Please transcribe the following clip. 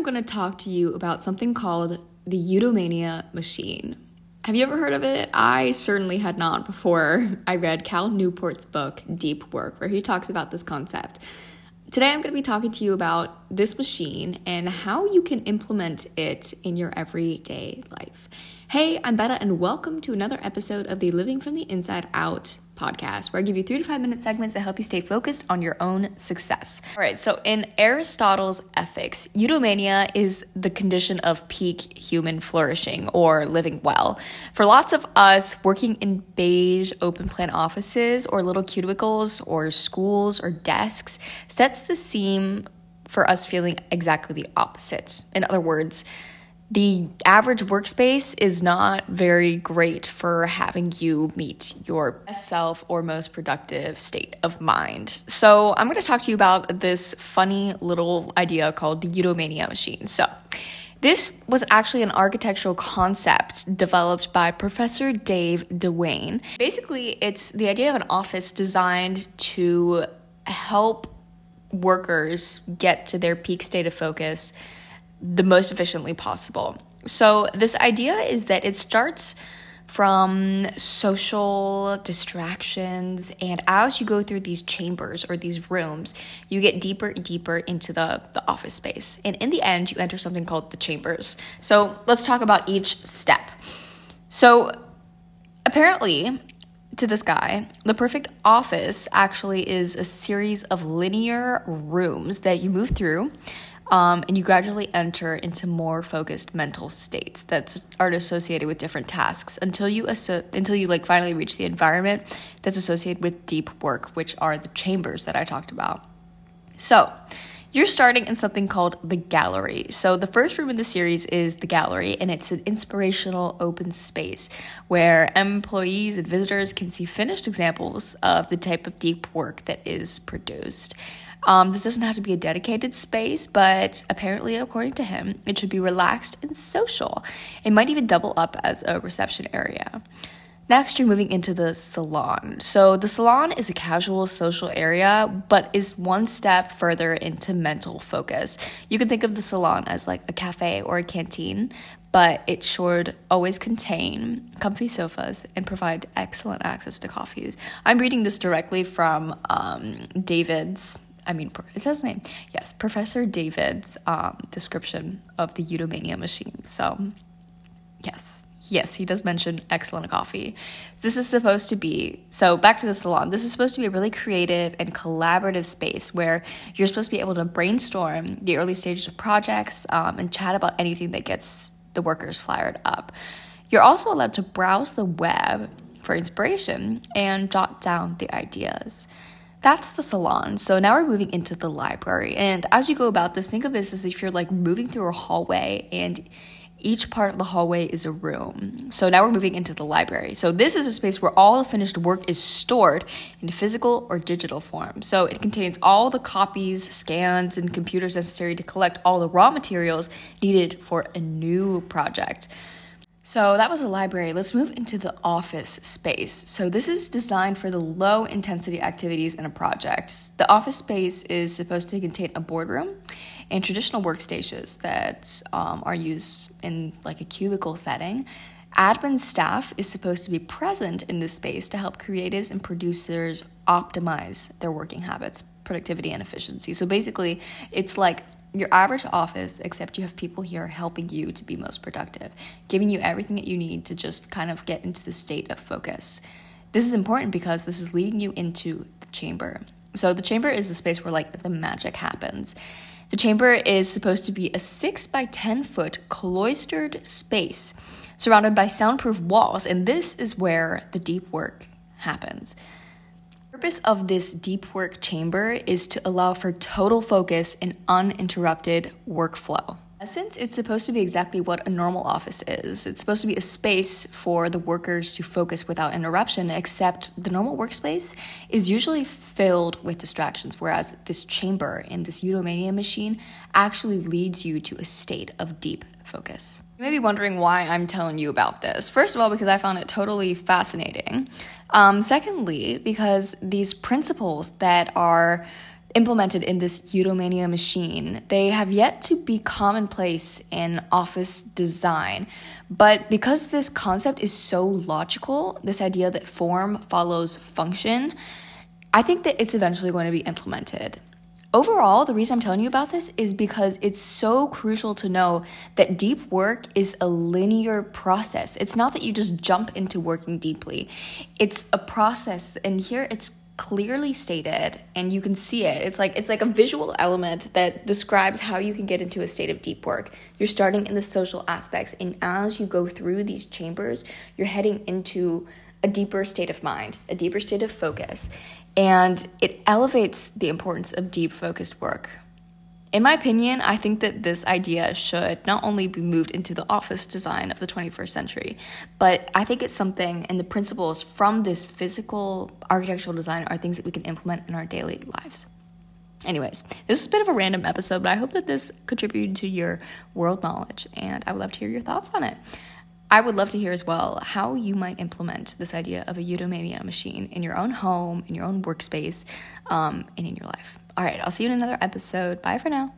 I'm going to talk to you about something called the Eudaimonia machine. Have you ever heard of it? I certainly had not before I read Cal Newport's book, Deep Work, where he talks about this concept. Today, I'm going to be talking to you about this machine and how you can implement it in your everyday life. Hey, I'm Betta, and welcome to another episode of the Living from the Inside Out podcast, where I give you three to five minute segments that help you stay focused on your own success. All right, so in Aristotle's Ethics, eudaimonia is the condition of peak human flourishing or living well. For lots of us, working in beige open plan offices or little cubicles or schools or desks sets the scene for us feeling exactly the opposite. In other words, the average workspace is not very great for having you meet your best self or most productive state of mind. So, I'm going to talk to you about this funny little idea called the Eudaimonia machine. So, this was actually an architectural concept developed by Professor Dave Dewane. Basically, it's the idea of an office designed to help workers get to their peak state of focus the most efficiently possible. So, this idea is that it starts from social distractions, and as you go through these chambers or these rooms, you get deeper and deeper into the, the office space. And in the end, you enter something called the chambers. So, let's talk about each step. So, apparently, to this guy, the perfect office actually is a series of linear rooms that you move through um, and you gradually enter into more focused mental states that are associated with different tasks until you asso- until you like finally reach the environment that's associated with deep work, which are the chambers that I talked about. So, you're starting in something called the gallery. So, the first room in the series is the gallery, and it's an inspirational open space where employees and visitors can see finished examples of the type of deep work that is produced. Um, this doesn't have to be a dedicated space, but apparently, according to him, it should be relaxed and social. It might even double up as a reception area. Next, you're moving into the salon. So, the salon is a casual social area, but is one step further into mental focus. You can think of the salon as like a cafe or a canteen, but it should always contain comfy sofas and provide excellent access to coffees. I'm reading this directly from um, David's I mean, it says name. Yes, Professor David's um, description of the Eudaimonia machine. So, yes, yes, he does mention excellent coffee. This is supposed to be, so back to the salon, this is supposed to be a really creative and collaborative space where you're supposed to be able to brainstorm the early stages of projects um, and chat about anything that gets the workers fired up. You're also allowed to browse the web for inspiration and jot down the ideas. That's the salon. So now we're moving into the library. And as you go about this, think of this as if you're like moving through a hallway and each part of the hallway is a room. So now we're moving into the library. So this is a space where all the finished work is stored in physical or digital form. So it contains all the copies, scans, and computers necessary to collect all the raw materials needed for a new project. So that was a library. Let's move into the office space. So this is designed for the low intensity activities in a project. The office space is supposed to contain a boardroom and traditional workstations that um, are used in like a cubicle setting. Admin staff is supposed to be present in this space to help creatives and producers optimize their working habits, productivity, and efficiency. So basically, it's like your average office, except you have people here helping you to be most productive, giving you everything that you need to just kind of get into the state of focus. This is important because this is leading you into the chamber. So, the chamber is the space where like the magic happens. The chamber is supposed to be a 6 by 10 foot cloistered space surrounded by soundproof walls, and this is where the deep work happens purpose of this deep work chamber is to allow for total focus and uninterrupted workflow. Since it's supposed to be exactly what a normal office is, it's supposed to be a space for the workers to focus without interruption, except the normal workspace is usually filled with distractions, whereas this chamber in this Eudaimonia machine actually leads you to a state of deep focus. You may be wondering why I'm telling you about this. First of all, because I found it totally fascinating. Um, secondly, because these principles that are implemented in this Eudaimonia machine. They have yet to be commonplace in office design. But because this concept is so logical, this idea that form follows function, I think that it's eventually going to be implemented. Overall, the reason I'm telling you about this is because it's so crucial to know that deep work is a linear process. It's not that you just jump into working deeply, it's a process. And here it's clearly stated and you can see it it's like it's like a visual element that describes how you can get into a state of deep work you're starting in the social aspects and as you go through these chambers you're heading into a deeper state of mind a deeper state of focus and it elevates the importance of deep focused work in my opinion, I think that this idea should not only be moved into the office design of the 21st century, but I think it's something, and the principles from this physical architectural design are things that we can implement in our daily lives. Anyways, this is a bit of a random episode, but I hope that this contributed to your world knowledge, and I would love to hear your thoughts on it. I would love to hear as well how you might implement this idea of a eudaimonia machine in your own home, in your own workspace, um, and in your life. All right, I'll see you in another episode. Bye for now.